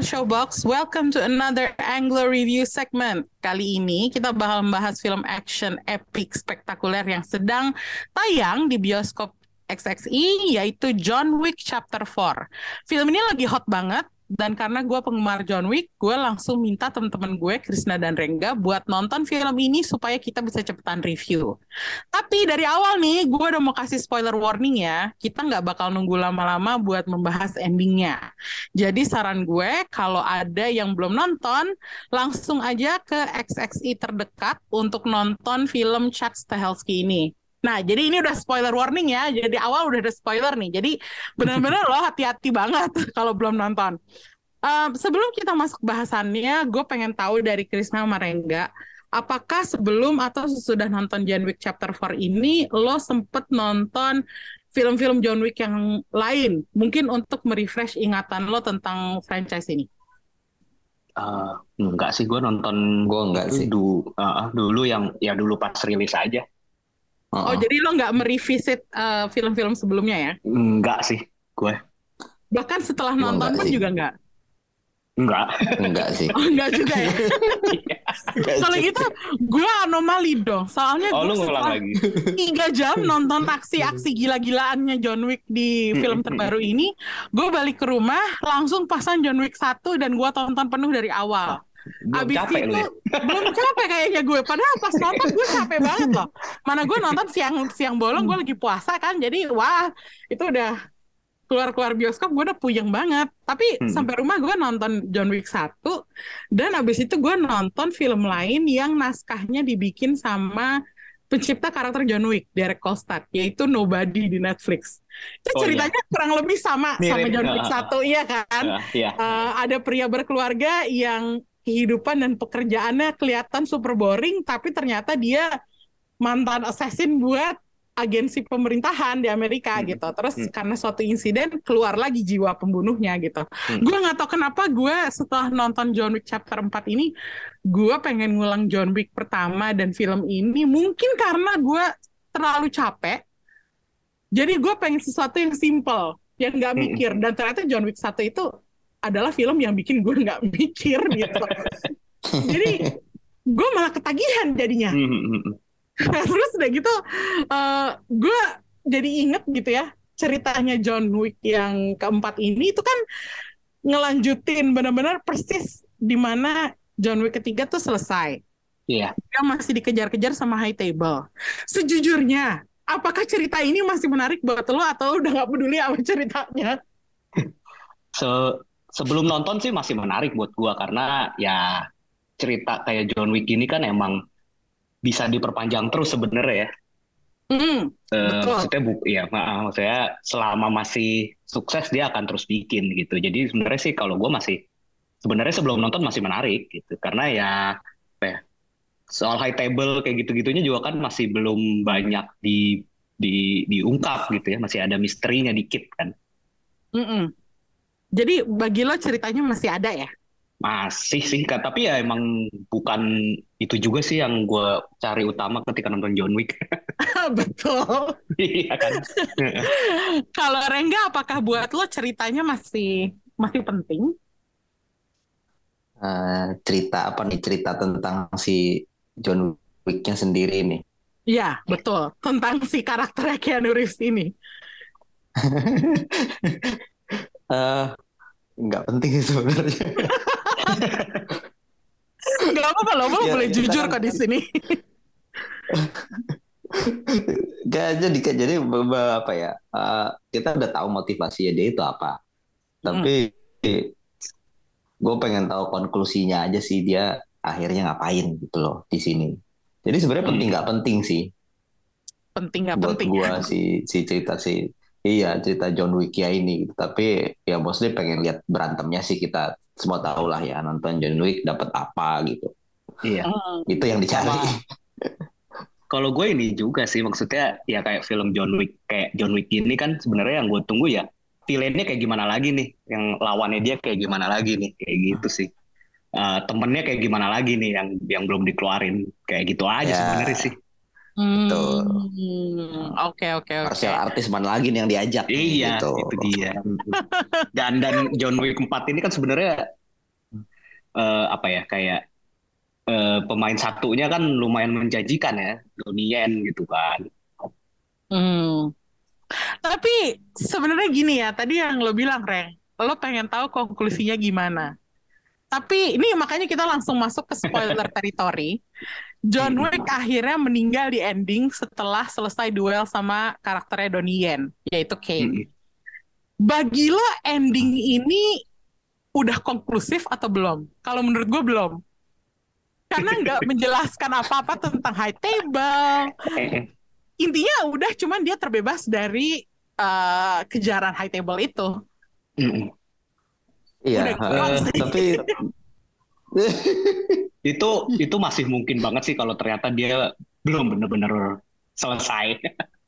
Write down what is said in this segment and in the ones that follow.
Pendengar Showbox, welcome to another Anglo Review segment. Kali ini kita bakal membahas film action epic spektakuler yang sedang tayang di bioskop XXI yaitu John Wick Chapter 4. Film ini lagi hot banget dan karena gue penggemar John Wick, gue langsung minta teman-teman gue, Krisna dan Rengga, buat nonton film ini supaya kita bisa cepetan review. Tapi dari awal nih, gue udah mau kasih spoiler warning ya, kita nggak bakal nunggu lama-lama buat membahas endingnya. Jadi saran gue, kalau ada yang belum nonton, langsung aja ke XXI terdekat untuk nonton film Chad Stahelski ini. Nah, jadi ini udah spoiler warning ya. Jadi awal udah ada spoiler nih. Jadi benar-benar lo hati-hati banget kalau belum nonton. Um, sebelum kita masuk bahasannya, gue pengen tahu dari Krisna Marengga, apakah sebelum atau sesudah nonton John Wick Chapter 4 ini, lo sempet nonton film-film John Wick yang lain, mungkin untuk merefresh ingatan lo tentang franchise ini? Uh, enggak sih, gue nonton gue enggak sih. Dulu, uh, dulu yang ya dulu pas rilis aja. Oh, jadi lo nggak merevisit uh, film-film sebelumnya ya? Enggak sih, gue. Bahkan setelah gua nonton pun sih. juga enggak? Enggak. enggak sih. Oh, enggak juga ya? Kalau gitu, gue anomali dong. Soalnya oh, gue setelah lagi. tiga jam nonton taksi aksi gila-gilaannya John Wick di film terbaru ini, gue balik ke rumah, langsung pasang John Wick 1 dan gue tonton penuh dari awal. Belum Abis capek itu lu ya? belum capek kayaknya gue. Padahal pas nonton gue capek banget loh. Mana gue nonton siang siang bolong gue lagi puasa kan. Jadi wah itu udah keluar-keluar bioskop gue udah puyeng banget. Tapi Hmm. sampai rumah gue nonton John Wick 1 dan abis itu gue nonton film lain yang naskahnya dibikin sama pencipta karakter John Wick, Derek Kolstad, yaitu Nobody di Netflix. Itu Oh, iya. ceritanya kurang lebih sama sama Mirip. John Wick 1, iya kan? Uh, iya. Eh, ada pria berkeluarga yang kehidupan dan pekerjaannya kelihatan super boring, tapi ternyata dia mantan assassin buat agensi pemerintahan di Amerika Hmm. gitu. Terus Hmm. karena suatu insiden keluar lagi jiwa pembunuhnya gitu. Hmm. Gue nggak tahu kenapa gue setelah nonton John Wick Chapter 4 ini, gue pengen ngulang John Wick pertama dan film ini. Mungkin karena gue terlalu capek, jadi gue pengen sesuatu yang simple, yang nggak Hmm. mikir. Dan ternyata John Wick 1 itu adalah film yang bikin gue nggak mikir gitu. Jadi gue malah ketagihan jadinya. Hmm, hmm, hmm. Terus udah gitu, eh, gue jadi inget gitu ya ceritanya John Wick yang keempat ini itu kan ngelanjutin benar-benar persis di mana John Wick ketiga tuh selesai. Iya. Dia masih dikejar-kejar sama High Table. Sejujurnya, apakah cerita ini masih menarik buat lo atau udah nggak peduli sama ceritanya? Se- sebelum nonton sih masih menarik buat gua karena ya cerita kayak John Wick ini kan emang bisa diperpanjang terus sebenarnya ya. Eh, Betul. maksudnya bu, ya ma- maksudnya selama masih sukses dia akan terus bikin gitu. Jadi sebenarnya sih kalau gue masih sebenarnya sebelum nonton masih menarik gitu karena ya apa ya, soal high table kayak gitu-gitunya juga kan masih belum banyak di di diungkap gitu ya masih ada misterinya dikit kan mm-mm. Jadi bagi lo ceritanya masih ada ya? masih sih Kak. tapi ya emang bukan itu juga sih yang gue cari utama ketika nonton John Wick Betul. iya kan Kalau Rengga, apakah buat lo ceritanya masih masih penting? Eh, cerita apa nih cerita tentang si John Wick-nya sendiri nih. Iya, betul. Tentang si karakter Keanu Reeves ini. Eh nggak penting sih sebenarnya. Gak apa-apa lo, Ya, boleh kita jujur kan- kok di sini. Gak jadi kayak jadi apa ya? eh, kita udah tahu motivasinya dia itu apa. Tapi gue pengen tahu konklusinya aja sih dia akhirnya ngapain gitu loh di sini. Jadi sebenarnya Hmm. penting nggak penting sih Penting gak buat penting gua ya? si si cerita si iya cerita John Wick ya ini gitu. Tapi ya mostly pengen lihat berantemnya sih kita semua tahu lah ya nonton John Wick dapat apa gitu. iya Hmm. Itu yang dicari. Kalau gue ini juga sih maksudnya ya kayak film John Wick kayak John Wick ini kan sebenarnya yang gue tunggu ya villainnya kayak gimana lagi nih yang lawannya dia kayak gimana lagi nih kayak gitu sih uh, temennya kayak gimana lagi nih yang yang belum dikeluarin kayak gitu aja Ya. sebenarnya sih Oke oke oke. Martial artis mana lagi nih yang diajak iya gitu. itu dia dan dan John Wick 4 ini kan sebenarnya eh, apa ya kayak eh, pemain satunya kan lumayan menjanjikan ya Donnie Yen gitu kan Hmm. Tapi sebenarnya gini ya, tadi yang lo bilang, Reng, lo pengen tahu konklusinya gimana. Tapi ini makanya kita langsung masuk ke spoiler territory. John Wick akhirnya meninggal di ending setelah selesai duel sama karakternya Donnie Yen, yaitu Kane. Bagi lo ending ini udah konklusif atau belum? Kalau menurut gue belum. Karena nggak menjelaskan apa-apa tentang high table, Eh, intinya udah cuman dia terbebas dari eh, kejaran high table itu. Iya, sih. tapi itu itu masih mungkin banget sih kalau ternyata dia belum benar-benar selesai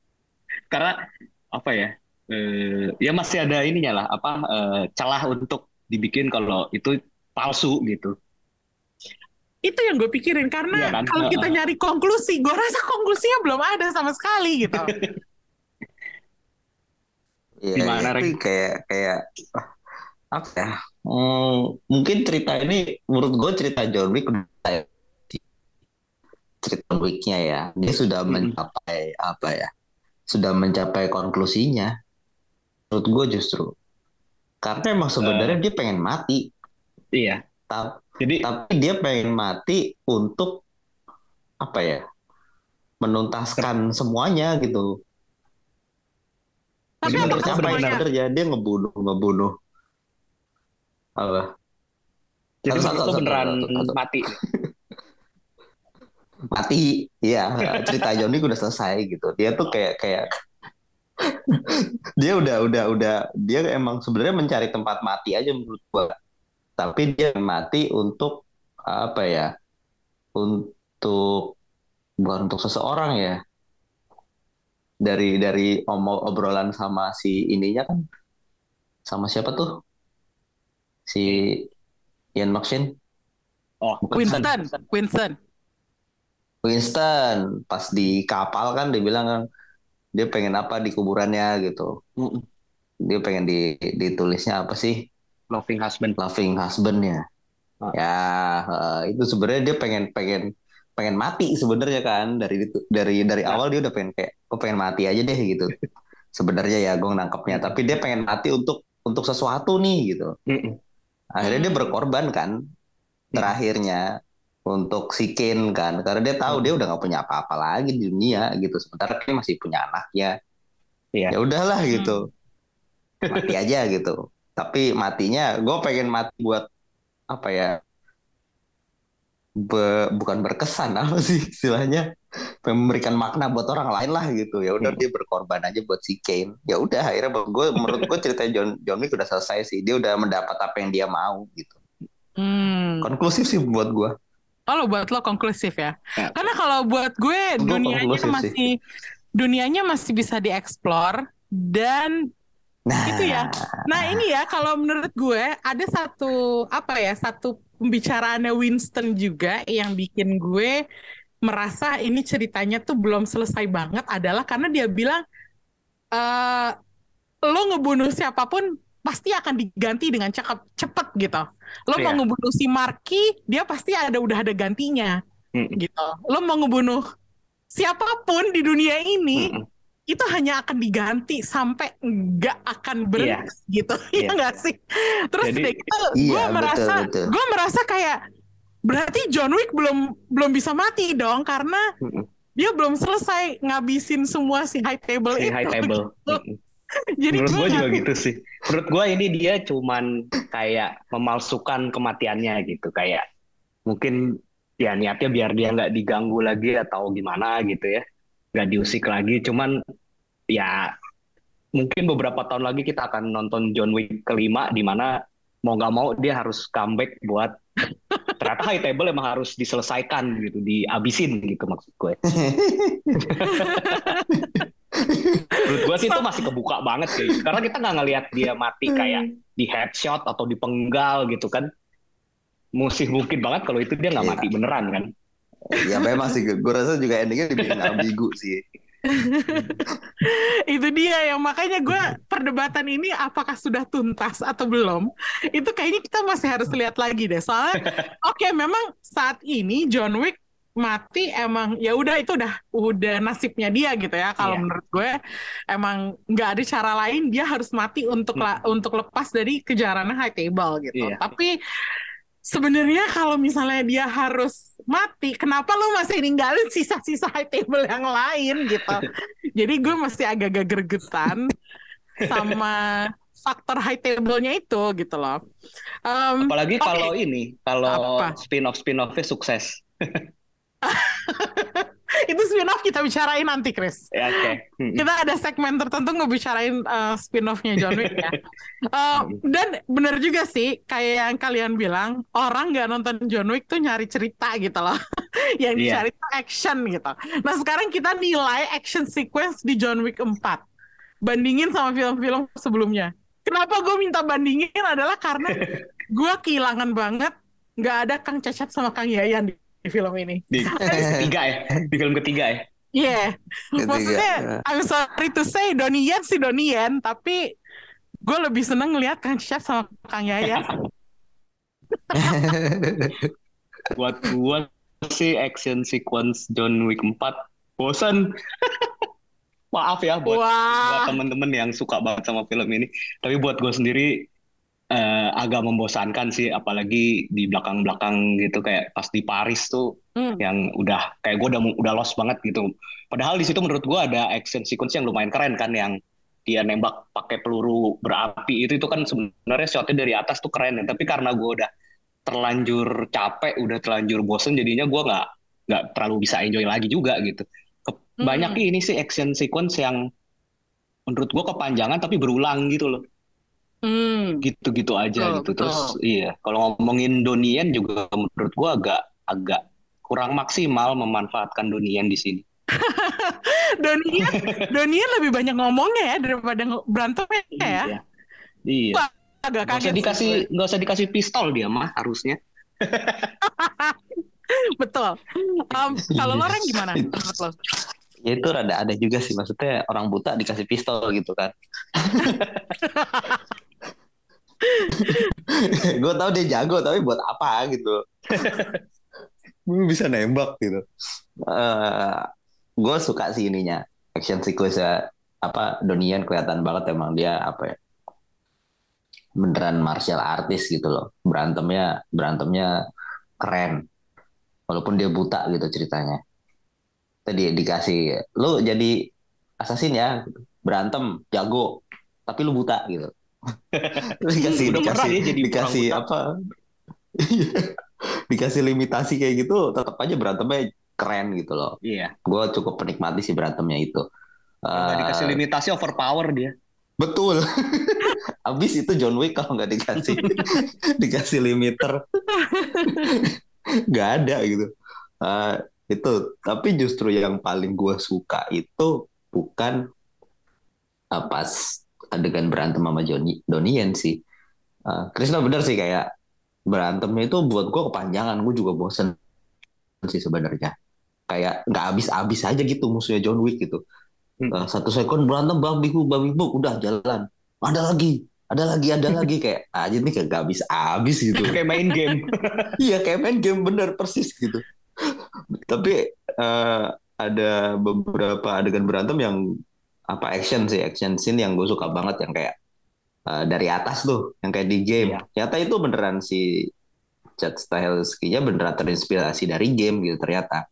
karena apa ya eh, ya masih ada ininya lah apa eh, celah untuk dibikin kalau itu palsu gitu Itu yang gue pikirin karena Iya kan? kalau kita nyari konklusi, gue rasa konklusinya belum ada sama sekali gitu. ya, Gimana, ya, Reng? itu kayak kayak apa ya? Hmm, mungkin cerita ini menurut gue cerita John Wick udah ya, cerita Wicknya ya. Dia sudah Mm-mm. mencapai apa ya? Sudah mencapai konklusinya. Menurut gue justru. Karena emang sebenarnya dia pengen mati. Iya. Tapi jadi tapi dia pengen mati untuk apa ya? Menuntaskan semuanya gitu. Tapi Jadi apakah tercapai semuanya. sebenarnya dia ngebunuh ngebunuh apa? Jadi Satu, satu, satu, beneran satu, satu. mati. Mati ya cerita John Wick udah selesai gitu. Dia tuh kayak kayak dia udah udah udah dia emang sebenarnya mencari tempat mati aja menurut gua. Tapi dia mati untuk apa ya untuk bukan untuk seseorang ya. Dari dari omong obrolan sama si ininya kan. Sama siapa tuh si Ian McShane oh Winston, Winston. Winston. Pas di kapal kan dia bilang kan dia pengen apa di kuburannya? gitu. Dia pengen di ditulisnya apa sih? Loving husband. Loving husbandnya. Ah. ya eh, itu sebenarnya dia pengen pengen pengen mati sebenarnya kan. Dari itu dari dari awal dia udah pengen kayak gue pengen mati aja deh gitu. Sebenarnya ya gue nangkepnya. Tapi dia pengen mati untuk untuk sesuatu nih gitu. Akhirnya dia berkorban kan terakhirnya untuk si Ken kan. Karena dia tahu dia udah nggak punya apa-apa lagi di dunia gitu. Sementara dia masih punya anaknya Iya. ya udahlah gitu. Mati aja gitu. Tapi matinya gue pengen mati buat apa ya be- bukan berkesan apa sih istilahnya memberikan makna buat orang lain lah gitu ya udah Hmm. dia berkorban aja buat si Kane ya udah akhirnya gue menurut gue cerita John John Wick udah selesai sih dia udah mendapat apa yang dia mau gitu Hmm. konklusif sih buat gue Kalau buat lo konklusif ya. Ya. Karena kalau buat gue dunianya konklusif sih. masih dunianya masih bisa dieksplor dan nah Itu ya. Nah ini ya kalau menurut gue ada satu apa ya satu pembicaraannya Winston juga yang bikin gue merasa ini ceritanya tuh belum selesai banget adalah karena dia bilang eh lo ngebunuh siapa pun pasti akan diganti dengan cakep cepet gitu. Lo mau Iya. ngebunuh si Marky dia pasti ada udah ada gantinya Mm-mm. gitu. Lo mau ngebunuh siapa pun di dunia ini Mm-mm. Itu hanya akan diganti sampai nggak akan berhenti gitu. Iya. ya nggak sih? Terus Jadi- udah gitu Iya, gue merasa gue merasa kayak berarti John Wick belum belum bisa mati dong karena dia belum selesai ngabisin semua si high table si itu high table. gitu. Jadi menurut gue juga gitu sih. Menurut gue ini dia cuman kayak memalsukan kematiannya gitu. Kayak mungkin ya niatnya biar dia nggak diganggu lagi atau gimana gitu ya nggak diusik lagi cuman ya mungkin beberapa tahun lagi kita akan nonton John Wick kelima di mana mau nggak mau dia harus comeback buat ternyata high table emang harus diselesaikan gitu, dihabisin gitu maksud gue. Menurut gue sih itu masih kebuka banget sih, karena kita nggak ngelihat dia mati kayak di headshot atau di penggal gitu kan. Musih mungkin banget kalau itu dia nggak mati beneran kan. Ya memang sih. Gue rasa juga endingnya dibikin ambigu sih. Itu dia yang makanya gue perdebatan ini apakah sudah tuntas atau belum itu kayaknya kita masih harus lihat lagi deh. Soalnya oke memang saat ini John Wick mati emang ya udah itu udah udah nasibnya dia gitu ya. Kalau Iya. menurut gue emang nggak ada cara lain dia harus mati untuk la- untuk lepas dari kejaran high table gitu. Iya. tapi sebenarnya kalau misalnya dia harus mati kenapa lo masih ninggalin sisa-sisa high table yang lain gitu jadi gue masih agak-agak gregetan sama faktor high table-nya itu gitu loh. Em, Apalagi kalau ini, kalau spin-off spin-offnya sukses. itu spin-off kita bicarain nanti, Chris. Ya, oke. Hmm. Kita ada segmen tertentu ngebicarain uh, spin-off-nya John Wick ya. Uh, dan bener juga sih, kayak yang kalian bilang, orang nggak nonton John Wick tuh nyari cerita gitu loh. yang Iya. dicari tuh action gitu. Nah sekarang kita nilai action sequence di John Wick 4. Bandingin sama film-film sebelumnya. Kenapa gue minta bandingin adalah karena gue kehilangan banget nggak ada Kang Cecep sama Kang Yayan di, di film ini. Di ketiga ya, di film ketiga ya. Iya, Ketiga. maksudnya I'm sorry to say Donnie Yen sih Donnie Yen, tapi gue lebih seneng ngeliat Kang Cecep sama Kang Yayan. Buat gua sih action sequence John Wick 4 bosan. Maaf ya buat, buat Wah, temen-temen yang suka banget sama film ini. Tapi buat gue sendiri eh, agak membosankan sih, apalagi di belakang-belakang gitu kayak pas di Paris tuh Hmm. yang udah kayak gue udah udah lost banget gitu. Padahal di situ menurut gue ada action sequence yang lumayan keren kan yang dia nembak pakai peluru berapi itu itu kan sebenarnya shotnya dari atas tuh keren ya. Tapi karena gue udah terlanjur capek, udah terlanjur bosen, jadinya gue nggak nggak terlalu bisa enjoy lagi juga gitu. Hmm. Banyak ini sih action sequence yang menurut gue kepanjangan tapi berulang gitu loh Hmm. gitu-gitu aja Betul, gitu terus betul. iya kalau ngomongin Donien juga menurut gua agak agak kurang maksimal memanfaatkan Donien di sini Donnie Yen lebih banyak ngomongnya ya daripada berantemnya ya. iya iya Wah, Agak usah kaget dikasih sih nggak usah dikasih pistol dia mah harusnya. Betul. Em, kalau lo Ren gimana menurut lo? ya itu rada ada juga sih maksudnya orang buta dikasih pistol gitu kan gue tahu dia jago tapi buat apa gitu. Bisa nembak gitu. Eh gue suka sih ininya. Action sequence apa Donian kelihatan banget emang dia apa ya beneran martial artist gitu loh. Berantemnya berantemnya keren. Walaupun dia buta gitu ceritanya. Tadi dikasih lu jadi assassin ya berantem jago. Tapi lu buta gitu dikasih Udah dikasih ya jadi dikasih apa? dikasih limitasi kayak gitu tetap aja berantemnya keren gitu loh. Iya. Gue cukup penikmati sih berantemnya itu. Nggak Eh, dikasih limitasi overpower dia. betul. Abis itu John Wick kalau nggak dikasih dikasih limiter. Nggak ada gitu. Eh, itu tapi justru yang paling gue suka itu bukan eh, pas adegan berantem sama Johnny Donnie sih. Eh, Krisna bener sih kayak berantemnya itu buat gue kepanjangan gue juga bosen sih sebenarnya. Kayak nggak habis-habis aja gitu musuhnya John Wick gitu. Hmm. Eh, satu sekon berantem babi bu babi bu udah jalan. Ada lagi ada lagi ada lagi. Kayak aja nih kayak nggak habis-habis gitu. Kayak main game. Iya kayak main game bener persis gitu. Tapi eh, ada beberapa adegan berantem yang apa action sih action scene yang gue suka banget yang kayak eh, dari atas tuh yang kayak di game. Iya. Ternyata itu beneran si Chad Stahelski-nya beneran terinspirasi dari game gitu ternyata.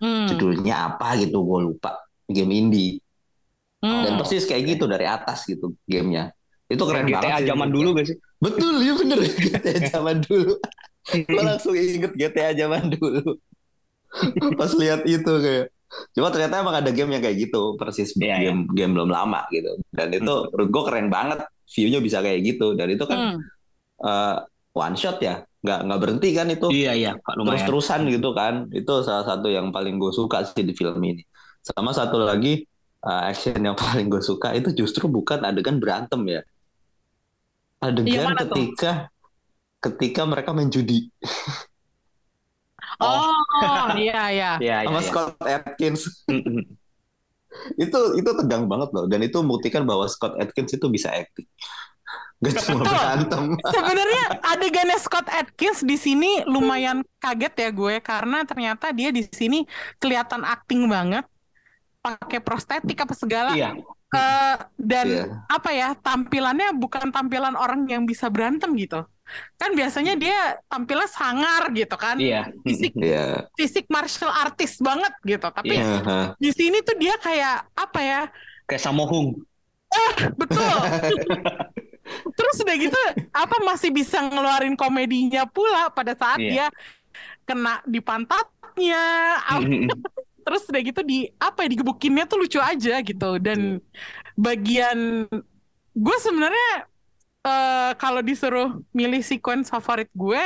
Hmm. Judulnya apa gitu gue lupa. Game indie. Hmm. Dan persis kayak gitu dari atas gitu gamenya. Itu keren banget. GTA zaman dulu gak sih Betul, iya bener GTA zaman dulu. Gue langsung inget GTA zaman dulu. Pas lihat itu kayak. Cuma ternyata emang ada game yang kayak gitu, persis Iya, game game belum lama gitu. Dan itu Hmm. menurut gue keren banget, view-nya bisa kayak gitu. Dan itu kan Hmm. eh, one shot ya nggak nggak berhenti kan itu Iya iya, Pak, lumayan. terus-terusan gitu kan itu salah satu yang paling gue suka sih di film ini sama satu lagi uh, action yang paling gue suka itu justru bukan adegan berantem ya adegan tuh? ketika ketika mereka main judi Oh, iya iya. Iya iya. sama iya. Scott Atkins itu itu tegang banget loh dan itu membuktikan bahwa Scott Atkins itu bisa acting gak cuma berantem Sebenarnya adegannya Scott Atkins di sini lumayan kaget ya gue karena ternyata dia di sini kelihatan acting banget pakai prostetik apa segala Iya. Eh, dan Iya. apa ya tampilannya bukan tampilan orang yang bisa berantem gitu kan biasanya dia tampilnya sangar gitu kan Iya. fisik Iya. fisik martial artist banget gitu tapi. Aha. di sini tuh dia kayak apa ya Kayak Samohung. betul terus udah gitu apa masih bisa ngeluarin komedinya pula pada saat Iya. dia kena di pantatnya. Terus udah gitu di apa ya digebukinnya tuh lucu aja gitu. Dan bagian gue sebenarnya eh, kalau disuruh milih sequence favorit gue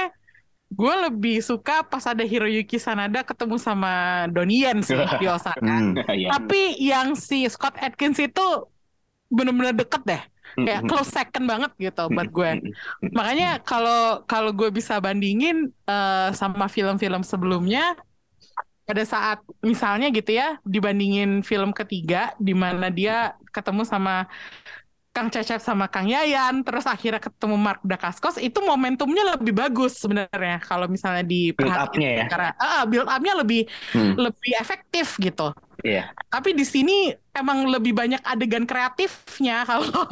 gue lebih suka pas ada Hiroyuki Sanada ketemu sama Donnie Yen sih di Osaka Hmm. Iya. tapi yang si Scott Atkins itu bener-bener deket deh. Kayak close second banget gitu buat gue. makanya kalau kalau gue bisa bandingin eh, sama film-film sebelumnya pada saat misalnya gitu ya dibandingin film ketiga di mana dia ketemu sama Kang Cecep sama Kang Yayan terus akhirnya ketemu Mark Dacascos itu momentumnya lebih bagus sebenarnya kalau misalnya diperhatikan up-nya ya? karena ah, build up-nya lebih Hmm. lebih efektif gitu Iya. tapi di sini emang lebih banyak adegan kreatifnya kalau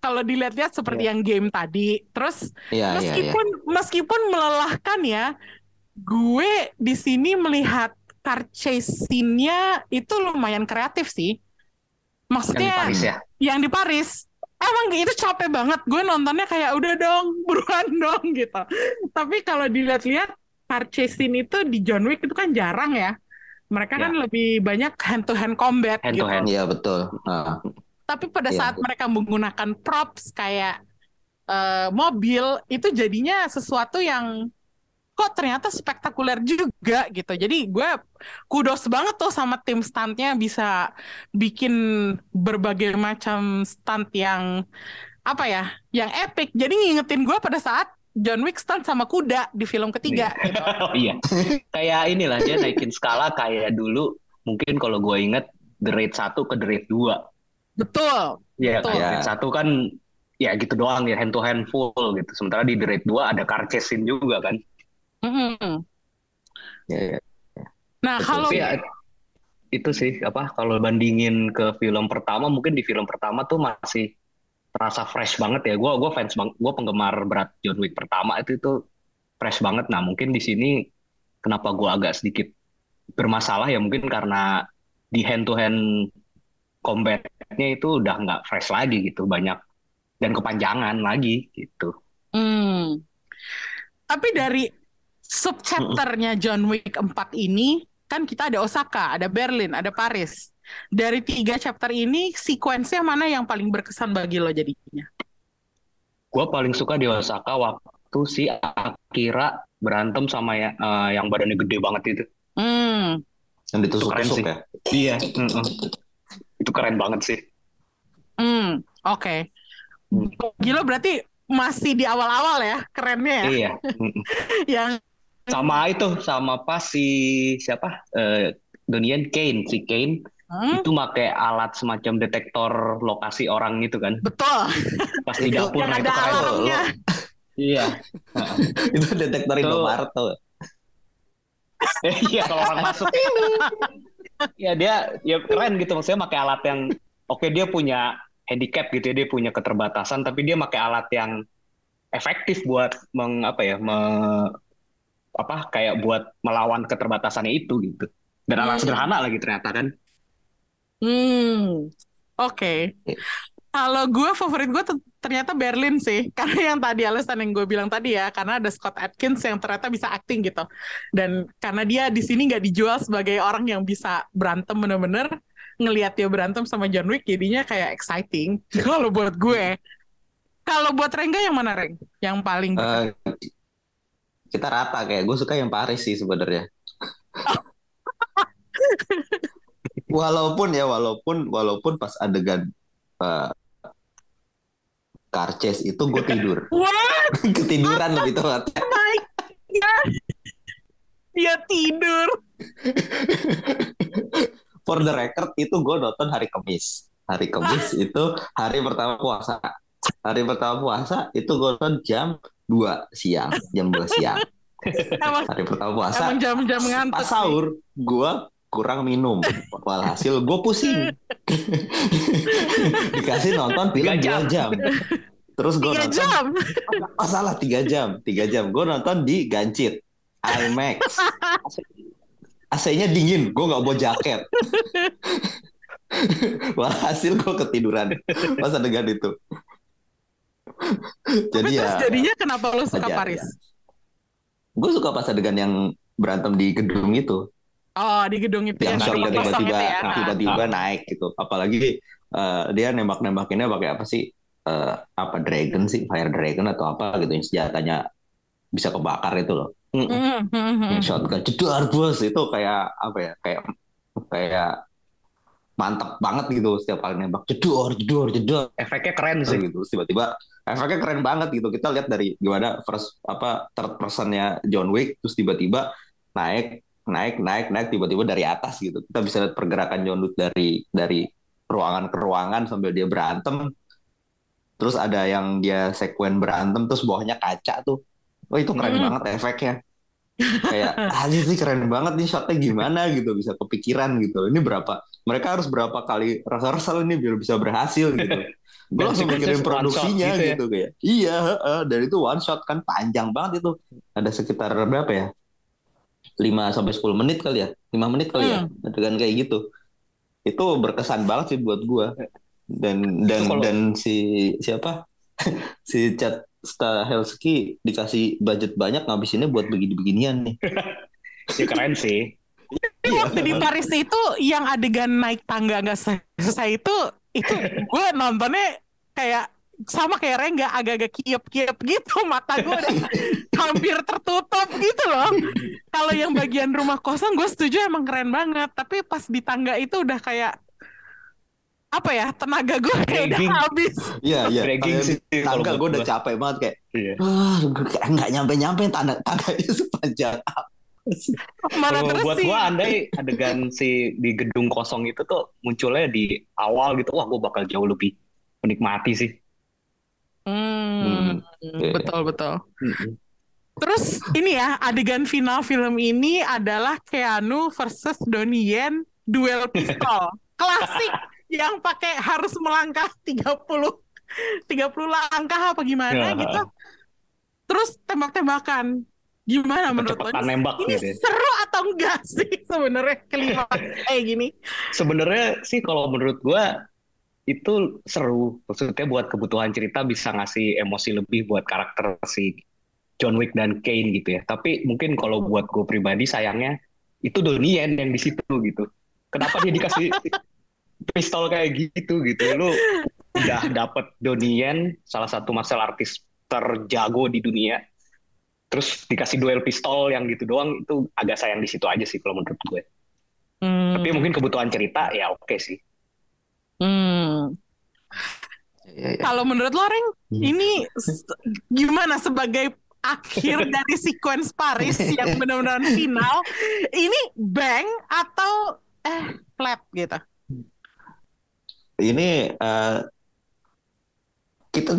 kalau dilihat-lihat seperti Iya. yang game tadi. Terus Iya, iya, iya. meskipun meskipun melelahkan ya, gue di sini melihat car chase scene-nya itu lumayan kreatif sih. Yang di Maksudnya Paris ya. yang di Paris emang itu capek banget. Gue nontonnya kayak udah dong, buruan dong gitu. Tapi kalau dilihat-lihat car chase scene itu di John Wick itu kan jarang ya. Mereka Ya. kan lebih banyak hand to hand combat Hand to gitu. hand. Iya betul. Nah, Tapi pada Iya. saat mereka menggunakan props kayak eh, mobil itu jadinya sesuatu yang kok ternyata spektakuler juga gitu. Jadi gue kudos banget tuh sama tim stuntnya bisa bikin berbagai macam stunt yang apa ya, yang epic. Jadi ngingetin gue pada saat John Wick stunt sama kuda di film ketiga. gitu. Oh iya. kayak inilah dia naikin skala kayak dulu mungkin kalau gue inget The Raid 1 ke The Raid 2. Betul. Iya, kan? Raid 1 kan ya gitu doang ya hand to hand full gitu. Sementara di The Raid 2 ada car chase scene juga kan. Mm-mm. iya, iya. Nah Betul. kalau ya itu sih apa kalau bandingin ke film pertama mungkin di film pertama tuh masih terasa fresh banget ya. Gue gua fans banget, gue penggemar berat John Wick pertama itu itu fresh banget. Nah mungkin di sini kenapa gue agak sedikit bermasalah ya mungkin karena di hand to hand combatnya itu udah nggak fresh lagi gitu banyak dan kepanjangan lagi gitu. Hmm. Tapi dari subchapternya John Wick 4 ini kan kita ada Osaka, ada Berlin, ada Paris. Dari tiga chapter ini, sequence-nya mana yang paling berkesan bagi lo jadinya? Gue paling suka di Osaka waktu si Akira berantem sama ya, eh, yang badannya gede banget itu. Hmm. Yang Itu keren ditusuk-tusuk sih. ya. Iya. Itu keren banget sih. Hmm. Oke. Gila berarti masih di awal-awal ya, kerennya ya. Iya. Yang Sama itu, sama pas si siapa? Eh Donian Kane, si Kane Hmm, itu pakai alat semacam detektor lokasi orang gitu kan. betul. Pas di Itu- dapur Yang itu keren. alarmnya. Iya. itu detektor Itu- Indomaret tuh. Eh, Iya kalau orang masuk ya dia ya keren gitu maksudnya pakai alat yang oke dia punya handicap gitu ya dia punya keterbatasan tapi dia pakai alat yang efektif buat meng apa ya me- apa kayak buat melawan keterbatasannya itu gitu dan alat Hmm. sederhana lagi ternyata kan Hmm, oke. Kalau gue favorit gue ternyata Berlin sih, karena yang tadi alasan yang gue bilang tadi ya, karena ada Scott Atkins yang ternyata bisa acting gitu, dan karena dia di sini nggak dijual sebagai orang yang bisa berantem bener-bener, ngelihat dia berantem sama John Wick jadinya kayak exciting. Kalau buat gue, kalau buat Rengga yang mana Reng? Yang paling Eh, kita rata kayak gue suka yang Paris sih sebenarnya. walaupun ya walaupun walaupun pas adegan uh, car chase itu gue tidur. Ketiduran lebih tepat Oh god. Dia tidur. for the record itu gue nonton hari Kamis hari Kamis itu hari pertama puasa. Hari pertama puasa itu gue nonton jam 2 siang jam 2 siang. Emang, hari pertama puasa. emang jam-jam ngantuk pas sahur gue kurang minum. Walhasil gue pusing. Dikasih nonton film Tiga 2 jam. terus gue Tiga nonton. jam. oh salah 3 jam? 3 jam. Gue nonton di Gancit IMAX. AC-nya dingin. Gue nggak bawa jaket. Walhasil gue ketiduran. Pas adegan itu jadi Tapi ya terus jadinya kenapa lo suka wajar, Paris? gue suka pas adegan yang berantem di gedung itu. Oh, di gedung itu yang yang shot rumah yang tiba-tiba ya. tiba-tiba naik gitu. Apalagi eh, dia nembak-nembakinnya pakai apa sih? Eh, apa dragon sih? Fire dragon atau apa gitu yang senjatanya bisa kebakar itu loh. Hmm, hmm, hmm. yang shotgun jedar bos. Itu kayak apa ya kayak kayak mantap banget gitu setiap kali nembak. Jedor jedor jedor. Efeknya keren sih. gitu. Tiba-tiba efeknya keren banget gitu. Kita lihat dari gimana first apa third personnya John Wick terus tiba-tiba naik naik naik naik tiba-tiba dari atas gitu. Kita bisa lihat pergerakan John Wick dari dari ruangan ke ruangan sambil dia berantem. Terus ada yang dia sekuen berantem terus bawahnya kaca tuh. Oh itu keren Hmm. banget efeknya kayak anjir sih keren banget nih shotnya gimana gitu bisa kepikiran gitu. Ini berapa mereka harus berapa kali rasa-rasa ini biar bisa berhasil gitu. Gue langsung mikirin produksinya gitu ya. gitu, kayak iya heeh. dan itu one shot kan panjang banget itu. Ada sekitar berapa ya? 5 sampai 10 menit kali ya? 5 menit kali ya? Adegan kayak gitu. Itu berkesan banget sih buat gua. Dan dan kalau- dan si siapa? Si Chad Stahelski dikasih budget banyak ngabisinnya buat begini-beginian nih. Ya keren sih. Tapi waktu di Paris itu yang adegan naik tangga nggak selesai itu itu gue nontonnya kayak sama kayak Rengga agak-agak kiep-kiep gitu mata gue udah hampir tertutup gitu loh. Kalau yang bagian rumah kosong gue setuju emang keren banget. Tapi pas di tangga itu udah kayak apa ya tenaga gue kayak udah habis Iya iya. Dragging Tangga- gue udah capek banget kayak, Iya. wah gue kayak nggak nyampe nyampe tangga tangganya sepanjang apa sih? mana Kalau terus buat sih gua andai adegan si di gedung kosong itu tuh munculnya di awal gitu, wah gua bakal jauh lebih menikmati sih. hmm, Iya. betul betul Terus ini ya adegan final film ini adalah Keanu versus Donnie Yen duel pistol. Klasik yang pakai harus melangkah 30 30 langkah apa gimana Ya. gitu. Terus tembak-tembakan. Gimana menurut lo? Nembak ini gitu ya. seru atau enggak sih sebenarnya kelima kayak gini? Sebenarnya sih kalau menurut gua itu seru. Maksudnya buat kebutuhan cerita bisa ngasih emosi lebih buat karakter si John Wick dan Kane gitu ya. Tapi mungkin kalau buat gue pribadi sayangnya itu Donnie Yen yang di situ gitu. Kenapa dia dikasih pistol kayak gitu gitu? Lu udah dapet Donnie Yen, salah satu martial artis terjago di dunia. Terus dikasih duel pistol yang gitu doang itu agak sayang di situ aja sih kalau menurut gue. Hmm. Tapi mungkin kebutuhan cerita ya oke sih. Hmm. Iya, iya. Kalau menurut lo, Reng, Hmm. ini gimana sebagai akhir dari sequence Paris yang benar-benar final? Ini bang atau eh flat gitu? Ini eh, kita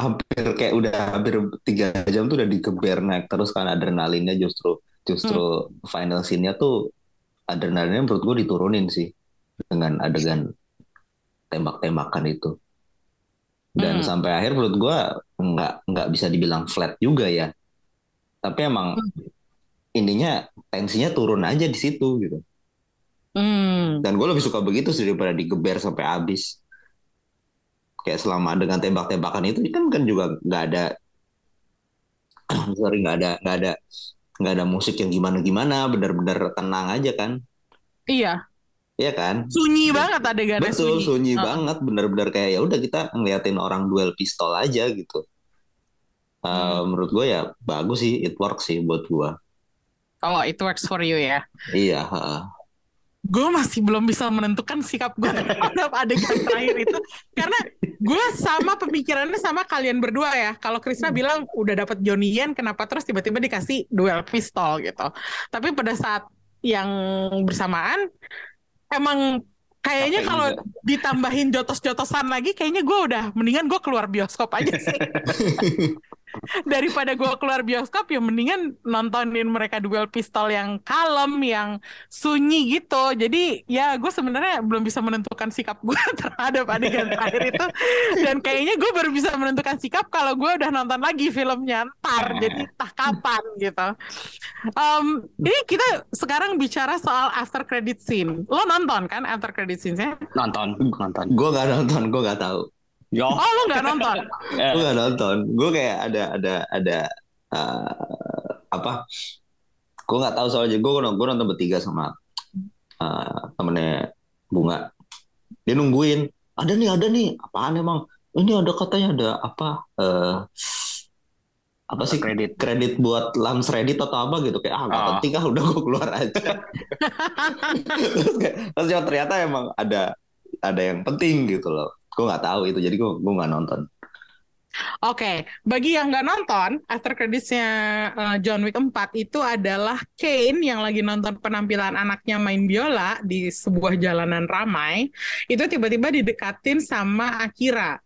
hampir kayak udah hampir tiga jam tuh udah digeber naik terus kan adrenalinnya justru justru final scene-nya tuh adrenalinnya menurut gue diturunin sih dengan adegan tembak-tembakan itu. Dan Hmm. sampai akhir menurut gue nggak nggak bisa dibilang flat juga ya. Tapi emang intinya tensinya turun aja di situ gitu Hmm. dan gue lebih suka begitu sih daripada digeber sampai habis kayak selama dengan tembak-tembakan itu kan kan juga nggak ada sorry nggak ada nggak ada nggak ada musik yang gimana gimana bener-bener tenang aja kan Iya, Iya kan sunyi banget adegannya betul sunyi Ah. banget bener-bener kayak ya udah kita ngeliatin orang duel pistol aja gitu Uh, menurut gue ya bagus sih, it works sih buat gue. Oh, it works for you ya? Iya. Uh. Gue masih belum bisa menentukan sikap gue terhadap adegan terakhir itu, karena gue sama pemikirannya sama kalian berdua ya. Kalau Krisna bilang udah dapat Johnny Yen, kenapa terus tiba-tiba dikasih duel pistol gitu? Tapi pada saat yang bersamaan, emang kayaknya kalau ditambahin jotos-jotosan lagi, kayaknya gue udah mendingan gue keluar bioskop aja sih. daripada gue keluar bioskop ya mendingan nontonin mereka duel pistol yang kalem yang sunyi gitu. Jadi ya gue sebenarnya belum bisa menentukan sikap gue terhadap adegan terakhir itu. Dan kayaknya gue baru bisa menentukan sikap kalau gue udah nonton lagi filmnya ntar. Jadi entah kapan gitu. Um, ini kita sekarang bicara soal after credit scene. Lo nonton kan after credit scene-nya? Nonton. Nonton gue gak nonton gue gak tahu Yo. Oh lu nggak nonton? gue nggak nonton. Gue kayak ada ada ada uh, apa? Gue nggak tahu soalnya. Gue gue nonton bertiga sama uh, temennya bunga. Dia nungguin. Ada nih ada nih. Apaan emang? Ini ada katanya ada apa? Uh, apa sih kredit kredit buat lams Reddit atau apa gitu kayak ah nggak oh. penting ah udah gue keluar aja terus, terus ternyata emang ada ada yang penting gitu loh gue nggak tahu itu jadi gue gue nggak nonton Oke, okay. bagi yang nggak nonton, after creditsnya uh, John Wick 4 itu adalah Kane yang lagi nonton penampilan anaknya main biola di sebuah jalanan ramai, itu tiba-tiba didekatin sama Akira.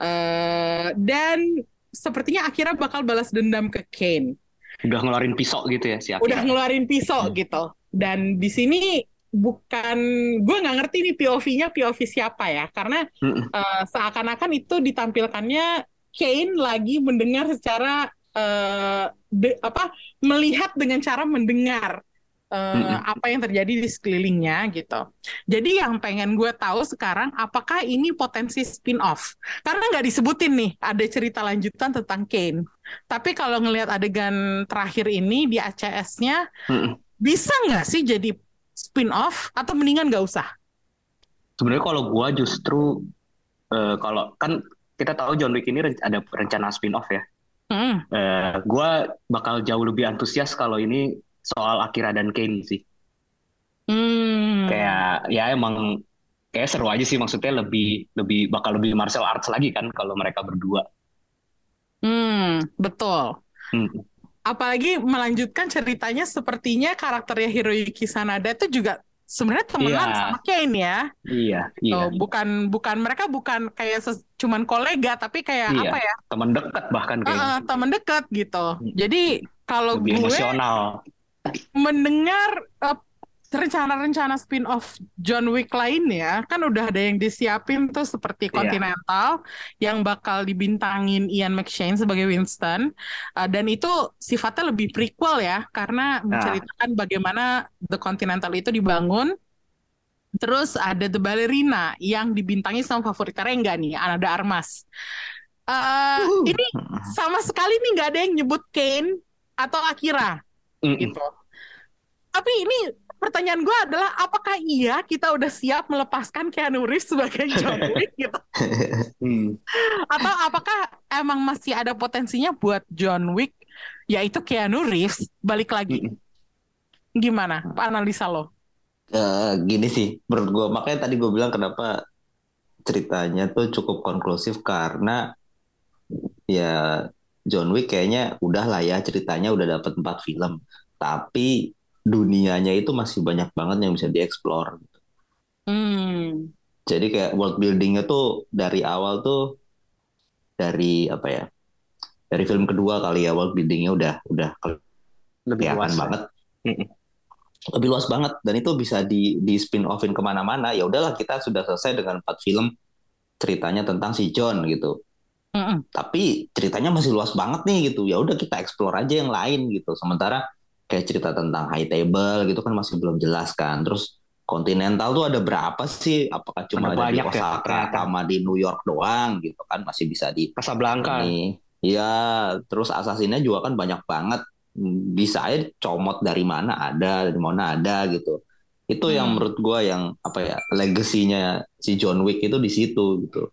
Uh, dan sepertinya Akira bakal balas dendam ke Kane. Udah ngeluarin pisau gitu ya si Akira. Udah ngeluarin pisau hmm. gitu. Dan di sini bukan gue nggak ngerti nih POV-nya POV siapa ya karena uh, seakan-akan itu ditampilkannya Kane lagi mendengar secara uh, de, apa melihat dengan cara mendengar uh, apa yang terjadi di sekelilingnya gitu. Jadi yang pengen gue tahu sekarang apakah ini potensi spin-off? Karena nggak disebutin nih ada cerita lanjutan tentang Kane. Tapi kalau ngelihat adegan terakhir ini di ACS-nya, bisa nggak sih jadi spin off atau mendingan nggak usah? Sebenarnya kalau gua justru uh, kalau kan kita tahu John Wick ini ada rencana spin off ya. Hmm. Uh, gua bakal jauh lebih antusias kalau ini soal Akira dan Kane sih. Hmm. Kayak ya emang kayak seru aja sih maksudnya lebih lebih bakal lebih martial arts lagi kan kalau mereka berdua. Hmm, betul. Hmm apalagi melanjutkan ceritanya sepertinya karakternya Hiroyuki Sanada itu juga sebenarnya temenan yeah. sama Kane ya. Iya, iya. Oh, bukan bukan mereka bukan kayak ses, cuman kolega tapi kayak iya, apa ya? Teman dekat bahkan kayak. Uh, teman dekat gitu. Jadi kalau gue emosional mendengar uh, rencana-rencana spin-off John Wick lainnya kan udah ada yang disiapin tuh seperti iya. Continental yeah. yang bakal dibintangin Ian McShane sebagai Winston uh, dan itu sifatnya lebih prequel ya karena nah. menceritakan bagaimana The Continental itu dibangun terus ada The Ballerina yang dibintangi sama favorit Rengga nih Anada Armas uh, uh. ini sama sekali nih nggak ada yang nyebut Kane atau Akira mm -mm. gitu tapi ini pertanyaan gue adalah apakah iya kita udah siap melepaskan Keanu Reeves sebagai John Wick gitu? hmm. Atau apakah emang masih ada potensinya buat John Wick yaitu Keanu Reeves balik lagi? Hmm. Gimana analisa lo? Uh, gini sih, menurut gue makanya tadi gue bilang kenapa ceritanya tuh cukup konklusif karena ya John Wick kayaknya udah lah ya ceritanya udah dapat empat film tapi dunianya itu masih banyak banget yang bisa dieksplor. Gitu. Hmm. Jadi kayak world buildingnya tuh dari awal tuh dari apa ya? Dari film kedua kali ya world buildingnya udah udah lebih luas ya. banget. Lebih luas banget dan itu bisa di di spin offin ke mana-mana. Ya udahlah kita sudah selesai dengan empat film ceritanya tentang si John gitu. Mm -mm. Tapi ceritanya masih luas banget nih gitu. Ya udah kita explore aja yang lain gitu. Sementara kayak cerita tentang high table gitu kan masih belum jelas kan. Terus Continental tuh ada berapa sih? Apakah cuma ada, ada di ya, Osaka ya, sama di New York doang gitu kan? Masih bisa di Casablanca. Iya, terus asasinnya juga kan banyak banget. Bisa aja comot dari mana ada, dari mana ada gitu. Itu hmm. yang menurut gue yang apa ya legasinya si John Wick itu di situ gitu.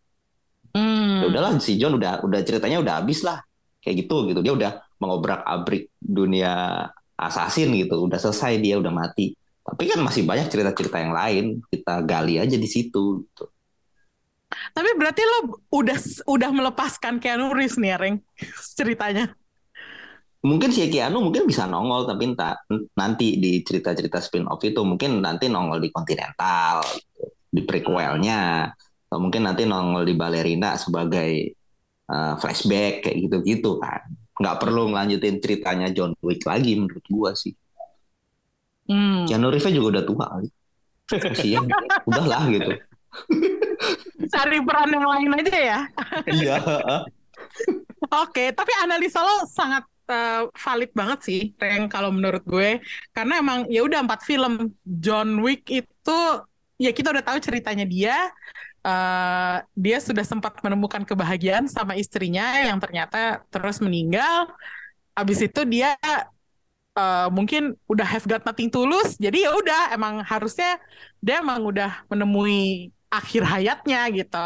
Hmm. Ya udahlah si John udah udah ceritanya udah habis lah. kayak gitu gitu dia udah mengobrak abrik dunia assassin gitu udah selesai dia udah mati tapi kan masih banyak cerita-cerita yang lain kita gali aja di situ gitu. Tapi berarti lo udah udah melepaskan Keanu Reeves nih, Reng, ceritanya. Mungkin si Keanu mungkin bisa nongol tapi entah nanti di cerita-cerita spin-off itu mungkin nanti nongol di Continental, gitu, di prequelnya, atau mungkin nanti nongol di Ballerina sebagai uh, flashback kayak gitu-gitu kan. Nggak perlu ngelanjutin ceritanya John Wick lagi menurut gua sih. Hmm. Keanu Reeves juga udah tua kali. Kasian, udahlah gitu. Cari peran yang lain aja ya. Iya. Oke, tapi analisa lo sangat uh, valid banget sih, Reng, kalau menurut gue. Karena emang ya udah empat film John Wick itu ya kita udah tahu ceritanya dia. Uh, dia sudah sempat menemukan kebahagiaan sama istrinya yang ternyata terus meninggal. Abis itu dia uh, mungkin udah have got nothing tulus, jadi ya udah emang harusnya dia emang udah menemui akhir hayatnya gitu.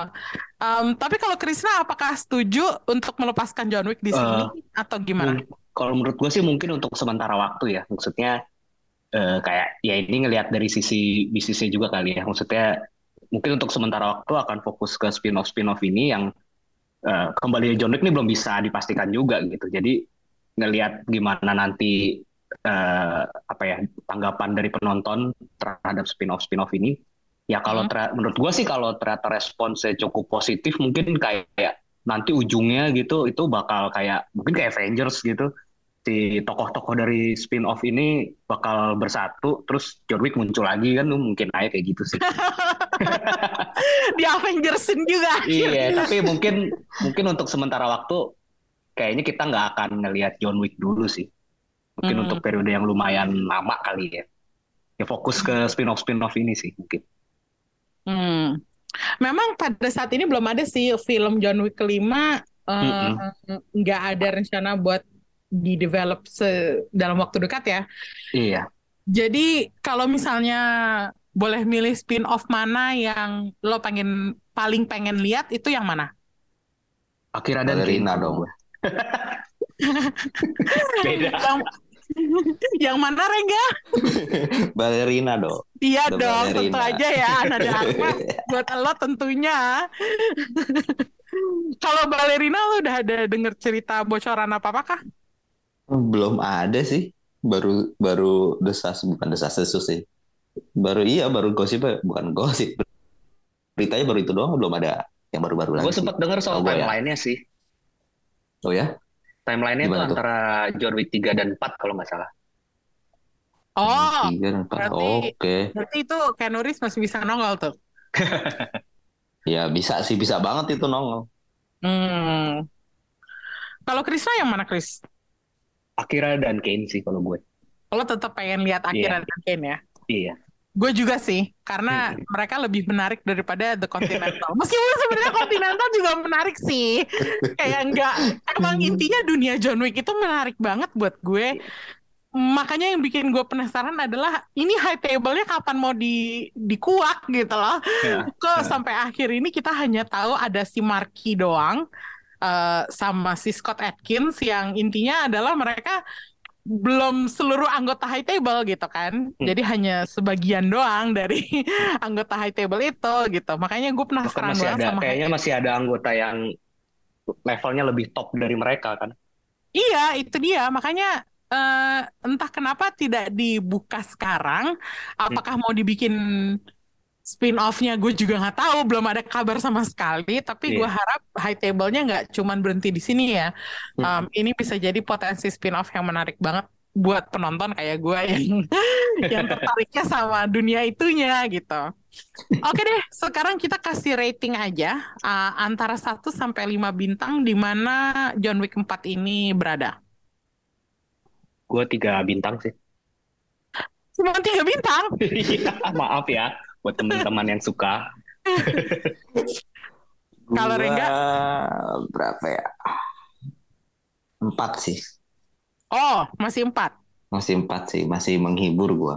Um, tapi kalau Krisna apakah setuju untuk melepaskan John Wick di sini uh, atau gimana? Kalau menurut gue sih mungkin untuk sementara waktu ya. Maksudnya uh, kayak ya ini ngelihat dari sisi bisnisnya juga kali ya. Maksudnya mungkin untuk sementara waktu akan fokus ke spin-off spin-off ini yang uh, kembali John Wick ini belum bisa dipastikan juga gitu. Jadi ngelihat gimana nanti uh, apa ya tanggapan dari penonton terhadap spin-off spin-off ini Ya kalau hmm. menurut gue sih kalau ternyata responsnya cukup positif mungkin kayak nanti ujungnya gitu itu bakal kayak mungkin kayak Avengers gitu si tokoh-tokoh dari spin-off ini bakal bersatu terus John Wick muncul lagi kan mungkin aja kayak gitu sih. Di Avengersin juga. iya, tapi mungkin mungkin untuk sementara waktu kayaknya kita nggak akan ngelihat John Wick dulu sih. Mungkin hmm. untuk periode yang lumayan lama kali ya. Ya fokus ke spin-off spin-off ini sih mungkin. Hmm. Memang pada saat ini belum ada sih film John Wick kelima nggak uh, mm -hmm. ada rencana buat di develop dalam waktu dekat ya. Iya. Jadi kalau misalnya boleh milih spin off mana yang lo pengen paling pengen lihat itu yang mana? Akira dan Rina dong. Beda. Yang, yang mana Rengga? Balerina dong. Iya dong, ballerina. tentu aja ya. Ada apa buat lo tentunya. Kalau balerina lo udah ada denger cerita bocoran apa apa kah? Belum ada sih. Baru baru desas bukan desas desus sih. Baru iya baru gosip bukan gosip. Beritanya baru itu doang belum ada yang baru-baru lagi. Gue sempat dengar soal ya? timeline-nya sih. Oh ya? Timeline-nya itu antara John Wick 3 dan 4 kalau nggak salah. Oh, 3 dan 4. Berarti, Oke. Okay. Berarti itu Keanu Reeves masih bisa nongol tuh. ya bisa sih, bisa banget itu nongol. Hmm. Kalau Krisna yang mana Chris? Akira dan Kane sih kalau gue. Kalau tetap pengen lihat Akira yeah. dan Kane ya? Iya. Gue juga sih, karena hmm. mereka lebih menarik daripada The Continental. Meskipun sebenarnya Continental juga menarik sih. Kayak enggak, emang intinya dunia John Wick itu menarik banget buat gue. Makanya yang bikin gue penasaran adalah ini high table-nya kapan mau di dikuak gitu loh. Ya. Kok ya. sampai akhir ini kita hanya tahu ada si Marky doang uh, sama si Scott Atkins yang intinya adalah mereka belum seluruh anggota high table gitu kan. Hmm. Jadi hanya sebagian doang dari anggota high table itu gitu. Makanya gue penasaran masih ada, sama kayaknya masih ada anggota yang levelnya lebih top dari mereka kan. Iya, itu dia. Makanya uh, entah kenapa tidak dibuka sekarang. Apakah hmm. mau dibikin spin-off-nya gue juga nggak tahu belum ada kabar sama sekali. Tapi yeah. gue harap high table-nya nggak cuman berhenti di sini ya. Um, ini bisa jadi potensi spin-off yang menarik banget buat penonton kayak gue yang yang tertariknya sama dunia itunya gitu. Oke deh sekarang kita kasih rating aja uh, antara 1 sampai 5 bintang di mana John Wick 4 ini berada. Gue tiga bintang sih. Cuma tiga bintang? Iya, maaf ya buat teman-teman yang suka. Kalau Rengga berapa ya? Empat sih. Oh, masih empat. Masih empat sih, masih menghibur gua.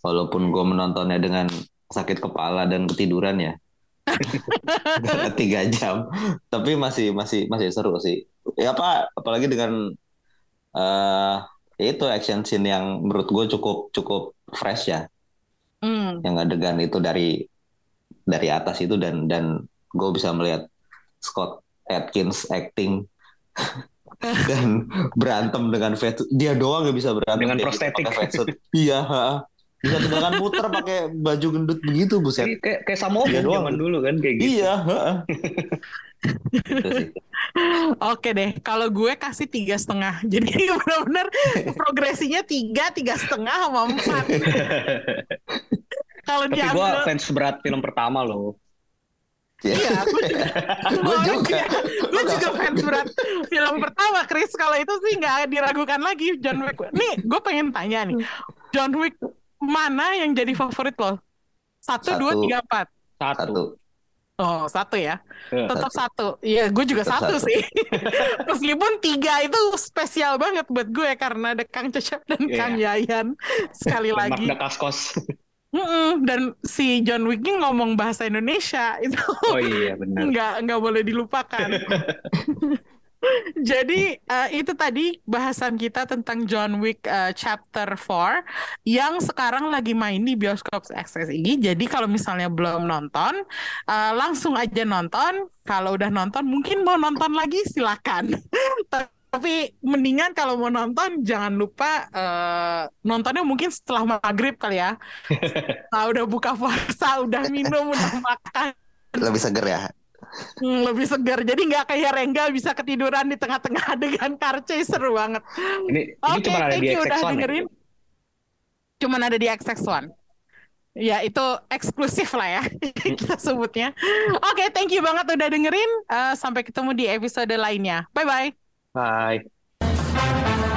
Walaupun gua menontonnya dengan sakit kepala dan ketiduran ya. tiga jam, tapi masih masih masih seru sih. ya apa apalagi dengan eh itu action scene yang menurut gue cukup cukup fresh ya Hmm. yang adegan itu dari dari atas itu dan dan gue bisa melihat Scott Atkins acting dan berantem dengan fat dia doang yang bisa berantem Dengan gitu, prostetik. iya bisa sedangkan muter pakai baju gendut begitu buset kayak kayak doang. zaman dulu kan kayak gitu. iya. Oke deh, kalau gue kasih tiga setengah. Jadi benar-benar progresinya tiga, tiga setengah sama empat. Kalau Tapi gue fans berat film pertama loh. iya, gue juga, gue juga gue juga fans berat film pertama, Chris. Kalau itu sih nggak diragukan lagi John Wick. Nih, gue pengen tanya nih, John Wick mana yang jadi favorit lo? Satu, dua, Satu. tiga, empat. Satu. satu Oh, satu ya. Eh, Tetap satu. Iya, gue juga Tetap satu, satu. sih. Meskipun tiga itu spesial banget buat gue karena ada Kang Cecep dan Iya. Kang Yayan sekali lagi. Magda Kaskos. Mm-mm, Dan si John Wick ngomong bahasa Indonesia itu Oh iya benar. nggak nggak boleh dilupakan. Jadi eh, itu tadi bahasan kita tentang John Wick eh, Chapter 4 yang sekarang lagi main di bioskop XSI. Jadi kalau misalnya belum nonton, eh, langsung aja nonton. Kalau udah nonton, mungkin mau nonton lagi silakan. Tapi mendingan kalau mau nonton jangan lupa eh, nontonnya mungkin setelah maghrib kali ya. Nah, udah buka puasa, udah minum, udah makan. lebih seger ya Hmm, lebih segar. Jadi nggak kayak Rengga bisa ketiduran di tengah-tengah adegan karce seru banget. Ini ini Oke, cuma ada thank di you udah XX1 ya? dengerin. Cuman ada di XX1. Ya, itu eksklusif lah ya kita sebutnya. Oke, thank you banget udah dengerin. Eh, sampai ketemu di episode lainnya. Bye-bye. Bye.